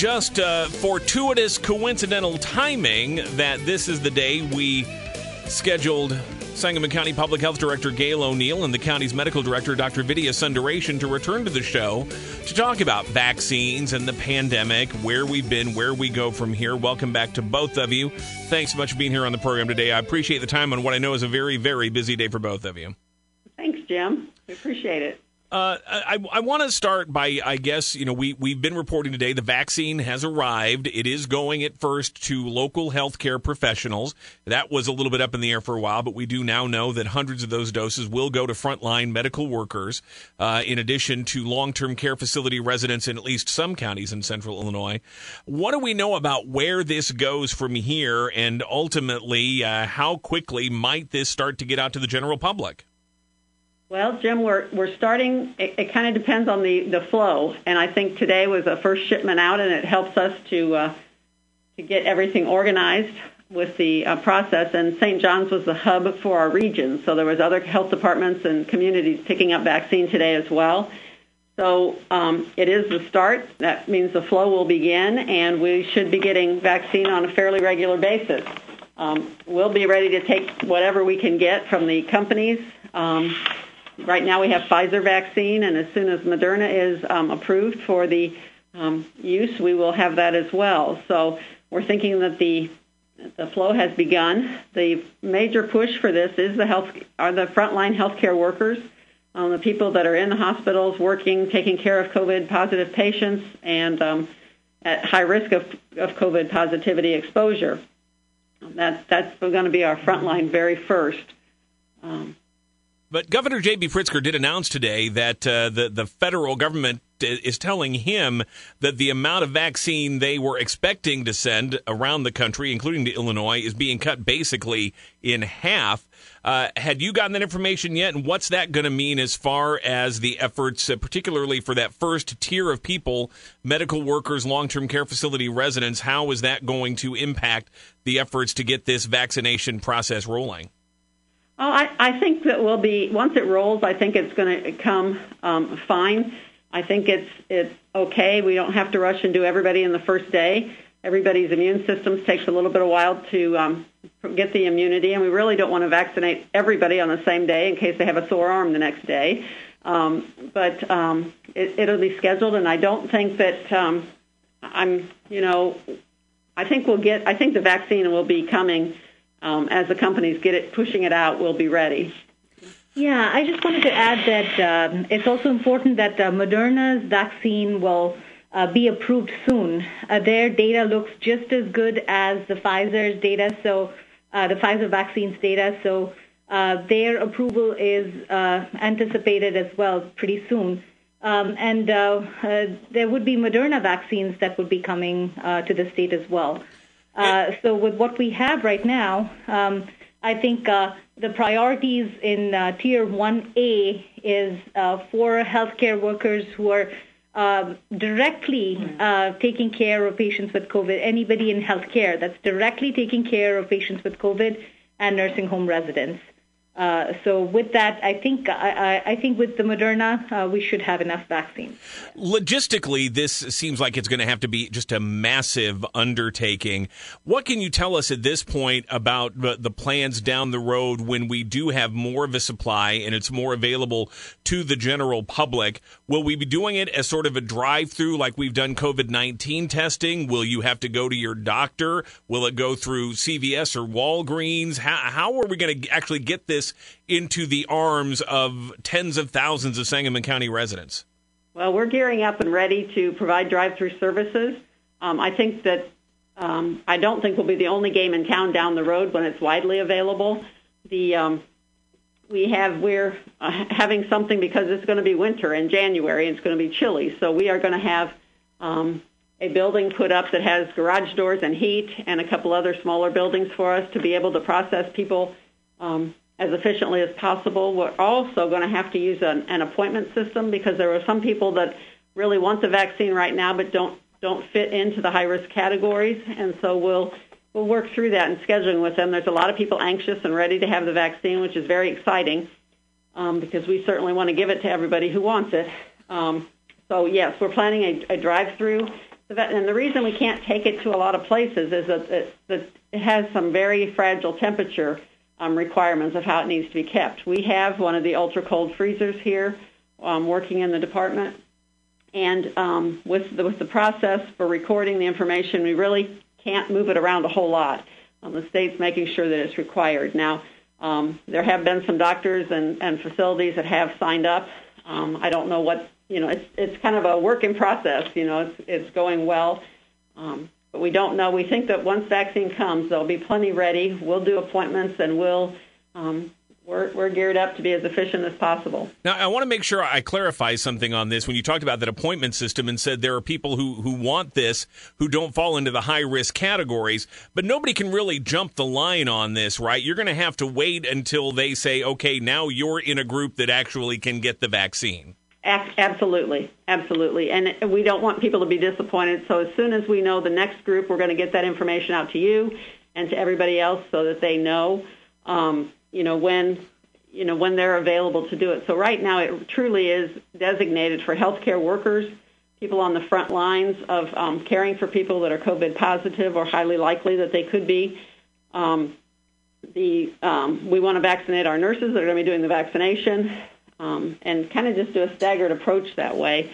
just uh, fortuitous, coincidental timing that this is the day we scheduled Sangamon County Public Health Director Gail O'Neill and the county's medical director Dr. Vidya Sundareshan to return to the show to talk about vaccines and the pandemic, where we've been, where we go from here. Welcome back to both of you. Thanks so much for being here on the program today. I appreciate the time on what I know is a very, very busy day for both of you. Thanks, Jim. We appreciate it. Uh, I, I want to start by, I guess, you know, we, we've been reporting today the vaccine has arrived. It is going at first to local healthcare professionals. That was a little bit up in the air for a while, but we do now know that hundreds of those doses will go to frontline medical workers, uh, in addition to long term care facility residents in at least some counties in central Illinois. What do we know about where this goes from here and ultimately uh, how quickly might this start to get out to the general public? Well, Jim, we're we're starting. It, it kind of depends on the the flow, and I think today was a first shipment out, and it helps us to uh, to get everything organized with the uh, process. And St. John's was the hub for our region, so there was other health departments and communities picking up vaccine today as well. So um, it is the start. That means the flow will begin, and we should be getting vaccine on a fairly regular basis. Um, we'll be ready to take whatever we can get from the companies. Um, right now we have Pfizer vaccine, and as soon as Moderna is um, approved for the um, use, we will have that as well. So we're thinking that the the flow has begun. The major push for this is the health are the frontline healthcare workers, um, the people that are in the hospitals working, taking care of COVID positive patients, and um, at high risk of, of COVID positivity exposure. That that's going to be our frontline very first. Um, but Governor J.B. Pritzker did announce today that uh, the the federal government is telling him that the amount of vaccine they were expecting to send around the country, including to Illinois, is being cut basically in half. Uh, had you gotten that information yet? And what's that going to mean as far as the efforts, uh, particularly for that first tier of people, medical workers, long term care facility residents? How is that going to impact the efforts to get this vaccination process rolling? Oh, I, I think that we'll be once it rolls. I think it's going to come um, fine. I think it's it's okay. We don't have to rush and do everybody in the first day. Everybody's immune systems takes a little bit of while to um, get the immunity, and we really don't want to vaccinate everybody on the same day in case they have a sore arm the next day. Um, but um, it, it'll be scheduled, and I don't think that um, I'm. You know, I think we'll get. I think the vaccine will be coming um, as the companies get it pushing it out, we'll be ready. Yeah, I just wanted to add that um, it's also important that uh, Moderna's vaccine will uh, be approved soon. Uh, their data looks just as good as the Pfizer's data, so uh, the Pfizer vaccine's data. So uh, their approval is uh, anticipated as well pretty soon. Um, and there would be Moderna vaccines that would be coming to the state as well. Uh, so with what we have right now, um, I think uh, the priorities in uh, Tier 1A is uh, for healthcare workers who are um, directly uh, taking care of patients with COVID, anybody in healthcare that's directly taking care of patients with COVID and nursing home residents. Uh, so with that, I think I, I, think with the Moderna, uh, we should have enough vaccine. Logistically, this seems like it's going to have to be just a massive undertaking. What can you tell us at this point about the plans down the road when we do have more of a supply and it's more available to the general public? Will we be doing it as sort of a drive-through like we've done COVID nineteen testing? Will you have to go to your doctor? Will it go through CVS or Walgreens? How, how are we going to actually get this? This into the arms of tens of thousands of Sangamon County residents? Well, we're gearing up and ready to provide drive-through services. Um, I think that um, I don't think we'll be the only game in town down the road when it's widely available. The um, we have we're uh, having something because it's going to be winter in January and it's going to be chilly, so we are going to have um, a building put up that has garage doors and heat and a couple other smaller buildings for us to be able to process people um, as efficiently as possible. We're also going to have to use an, an appointment system because there are some people that really want the vaccine right now but don't don't fit into the high risk categories, and so we'll we'll work through that and scheduling with them. There's a lot of people anxious and ready to have the vaccine, which is very exciting um, because we certainly want to give it to everybody who wants it. Um, so yes, we're planning a, a drive-through and the reason we can't take it to a lot of places is that it, that it has some very fragile temperature um, requirements of how it needs to be kept. We have one of the ultra cold freezers here um, working in the department, and um, with the, with the process for recording the information, we really can't move it around a whole lot. Um, the state's making sure that it's required. Now, um, there have been some doctors and, and facilities that have signed up. Um, I don't know what you know. It's it's kind of a work in process. You know, it's it's going well, um, but we don't know. We think that once vaccine comes, there'll be plenty ready. We'll do appointments and we'll um, we're, we're geared up to be as efficient as possible. Now, I want to make sure I clarify something on this. When you talked about that appointment system and said there are people who, who want this who don't fall into the high risk categories, but nobody can really jump the line on this, right? You're going to have to wait until they say, okay, now you're in a group that actually can get the vaccine. Absolutely, absolutely. And we don't want people to be disappointed. So as soon as we know the next group, we're going to get that information out to you and to everybody else so that they know. Um, you know, when you know when they're available to do it. So right now, it truly is designated for healthcare workers, people on the front lines of um, caring for people that are COVID positive or highly likely that they could be. Um, the um, we want to vaccinate our nurses that are going to be doing the vaccination, um, and kind of just do a staggered approach that way.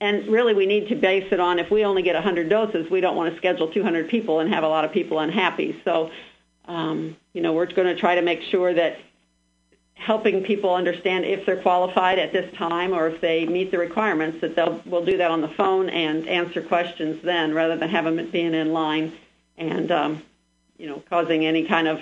And really, we need to base it on if we only get 100 doses, we don't want to schedule 200 people and have a lot of people unhappy. So um, you know, we're going to try to make sure that helping people understand if they're qualified at this time or if they meet the requirements, that they'll we'll do that on the phone and answer questions then, rather than have them being in line and um, you know causing any kind of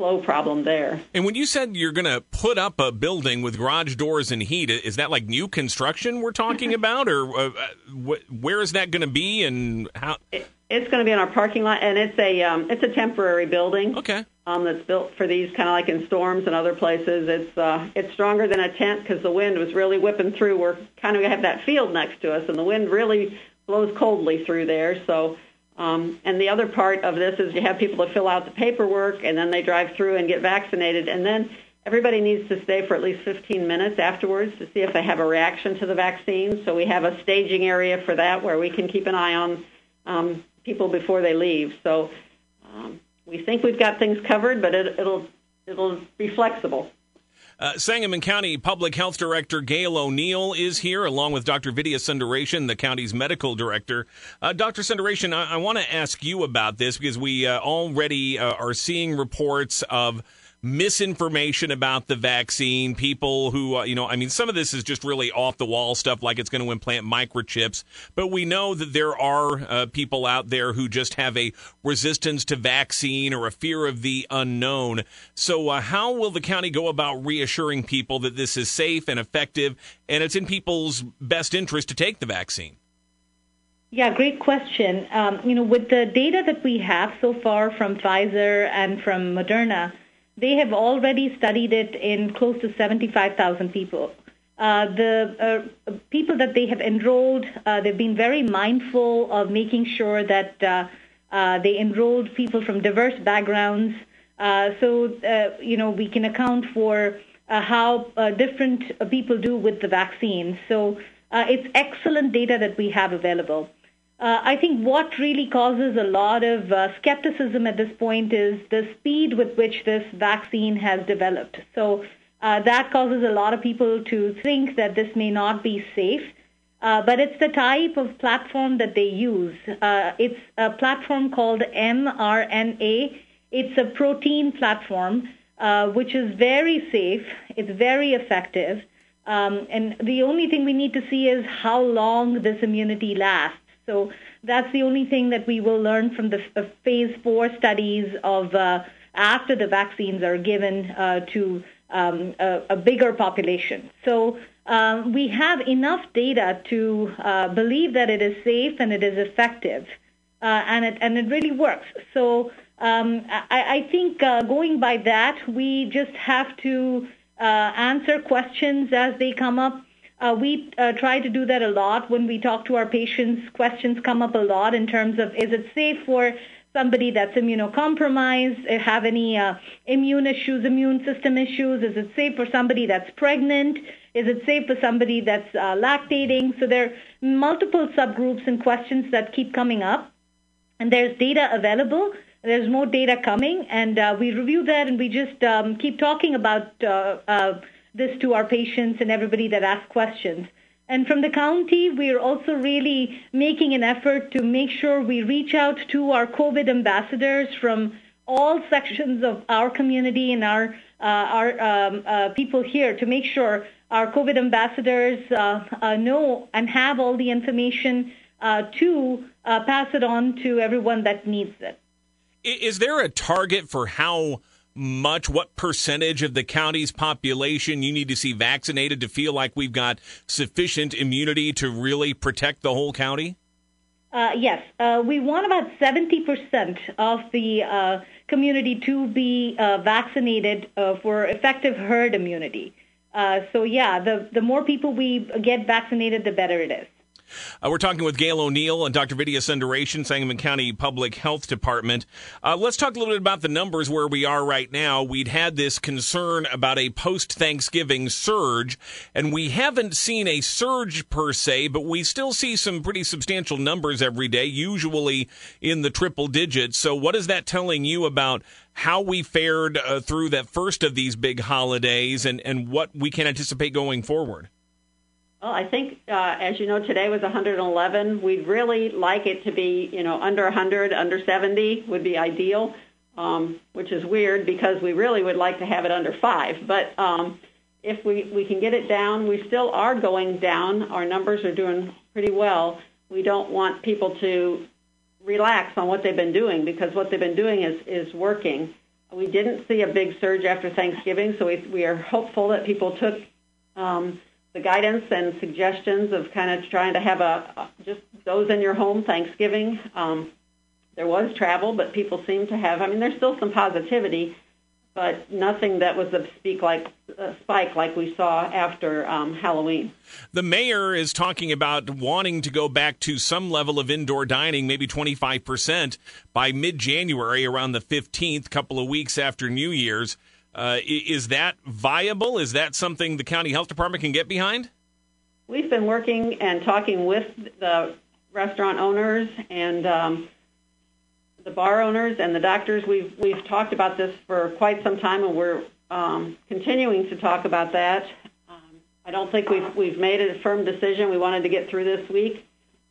flow problem there. And when you said you're going to put up a building with garage doors and heat, is that like new construction we're talking about, or uh, wh- where is that going to be, and how? It, it's going to be in our parking lot, and it's a um, it's a temporary building. Okay. Um, that's built for these kind of like in storms and other places. It's uh, it's stronger than a tent because the wind was really whipping through. We're kind of have that field next to us, and the wind really blows coldly through there. So, um, and the other part of this is you have people to fill out the paperwork, and then they drive through and get vaccinated, and then everybody needs to stay for at least 15 minutes afterwards to see if they have a reaction to the vaccine. So we have a staging area for that where we can keep an eye on um, people before they leave. So um, we think we've got things covered, but it, will it'll be flexible. Uh, Sangamon County Public Health Director Gail O'Neill is here, along with Dr. Vidya Sundareshan, the county's medical director. Uh, Dr. Sundareshan, I, I want to ask you about this because we uh, already uh, are seeing reports of misinformation about the vaccine, people who, uh, you know, I mean, some of this is just really off the wall stuff like it's going to implant microchips. But we know that there are uh, people out there who just have a resistance to vaccine or a fear of the unknown. So, uh, how will the county go about reassuring people that this is safe and effective and it's in people's best interest to take the vaccine? Yeah, great question. Um, you know, with the data that we have so far from Pfizer and from Moderna, they have already studied it in close to 75,000 people. Uh, the uh, people that they have enrolled, uh, they've been very mindful of making sure that uh, uh, they enrolled people from diverse backgrounds. Uh, so, you know, we can account for how different people do with the vaccine. So it's excellent data that we have available. Uh, I think what really causes a lot of uh, skepticism at this point is the speed with which this vaccine has developed. So uh, that causes a lot of people to think that this may not be safe. Uh, but it's the type of platform that they use. Uh, it's a platform called mRNA. It's a protein platform, uh, which is very safe. It's very effective. Um, and the only thing we need to see is how long this immunity lasts. So that's the only thing that we will learn from the uh, phase four studies of uh, after the vaccines are given uh, to um, a, a, bigger population. So um, we have enough data to uh, believe that it is safe and it is effective, uh, and it and it really works. So um, I, I, think uh, going by that, we just have to answer questions as they come up uh, we uh, try to do that a lot when we talk to our patients. Questions come up a lot in terms of is it safe for somebody that's immunocompromised, uh, have any uh, immune issues, immune system issues? Is it safe for somebody that's pregnant? Is it safe for somebody that's uh, lactating? So there are multiple subgroups and questions that keep coming up. And there's data available. There's more data coming, and uh, we review that, and we just um, keep talking about this to our patients and everybody that asks questions. And from the county, we're also really making an effort to make sure we reach out to our COVID ambassadors from all sections of our community and our uh, our um, uh, people here to make sure our COVID ambassadors uh, uh know and have all the information uh, to uh, pass it on to everyone that needs it. Is there a target for how much, what percentage of the county's population you need to see vaccinated to feel like we've got sufficient immunity to really protect the whole county? Uh, yes, uh, we want about 70% of the uh, community to be uh, vaccinated uh, for effective herd immunity. Uh, so, yeah, the, the more people we get vaccinated, the better it is. Uh, we're talking with Gail O'Neill and Dr. Vidya Sundareshan, Sangamon County Public Health Department. Uh, let's talk a little bit about the numbers where we are right now. We'd had this concern about a post Thanksgiving surge, and we haven't seen a surge per se, but we still see some pretty substantial numbers every day, usually in the triple digits. So, what is that telling you about? How we fared uh, through that first of these big holidays and, and what we can anticipate going forward? Well, I think, uh, as you know, today was 111. We'd really like it to be, you know, under 100, under 70 would be ideal, um, which is weird because we really would like to have it under five. But um, if we, we can get it down, we still are going down. Our numbers are doing pretty well. We don't want people to relax on what they've been doing because what they've been doing is, is working. We didn't see a big surge after Thanksgiving, so we, we are hopeful that people took um, the guidance and suggestions of kind of trying to have a just those in your home Thanksgiving. Um, there was travel, but people seem to have. I mean, there's still some positivity, but nothing that was a speak like a spike like we saw after um, Halloween. The mayor is talking about wanting to go back to some level of indoor dining, maybe 25 percent by mid-January, around the 15th, couple of weeks after New Year's. Uh, is that viable? Is that something the county health department can get behind? We've been working and talking with the restaurant owners and um, the bar owners and the doctors. We've we've talked about this for quite some time, and we're um, continuing to talk about that. Um, I don't think we've we've made a firm decision. We wanted to get through this week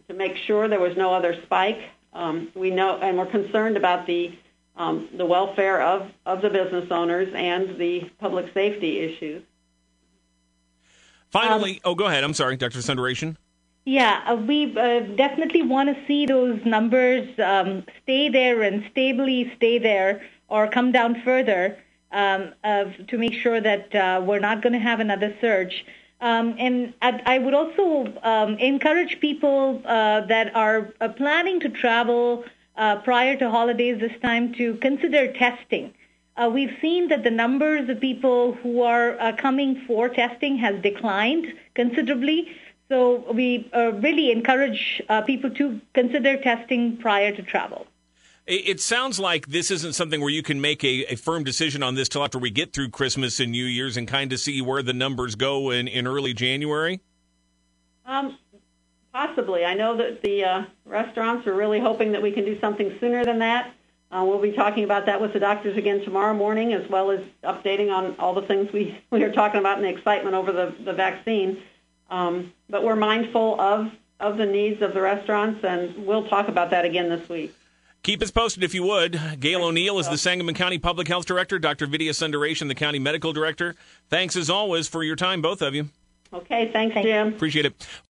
to make sure there was no other spike. Um, we know, and we're concerned about the um, the welfare of, of the business owners and the public safety issues. Finally, um, oh, go ahead. I'm sorry, Dr. Sundareshan. Yeah, uh, we uh, definitely want to see those numbers um, stay there and stably stay there or come down further um, to make sure that uh, we're not going to have another surge. Um, and I, I, would also um, encourage people uh, that are uh, planning to travel uh, prior to holidays this time to consider testing. Uh, we've seen that the numbers of people who are uh, coming for testing has declined considerably. So we uh, really encourage uh, people to consider testing prior to travel. It sounds like this isn't something where you can make a, a, firm decision on this till after we get through Christmas and New Year's and kind of see where the numbers go in, in early January. Um, Possibly. I know that the uh, restaurants are really hoping that we can do something sooner than that. Uh, we'll be talking about that with the doctors again tomorrow morning, as well as updating on all the things we, we are talking about and the excitement over the, the vaccine. Um, but we're mindful of, of the needs of the restaurants, and we'll talk about that again this week. Keep us posted if you would. Gail O'Neill is the Sangamon County Public Health Director, Dr. Vidya Sundareshan, the County Medical Director. Thanks as always for your time, both of you. Okay, thanks, Jim. Appreciate it.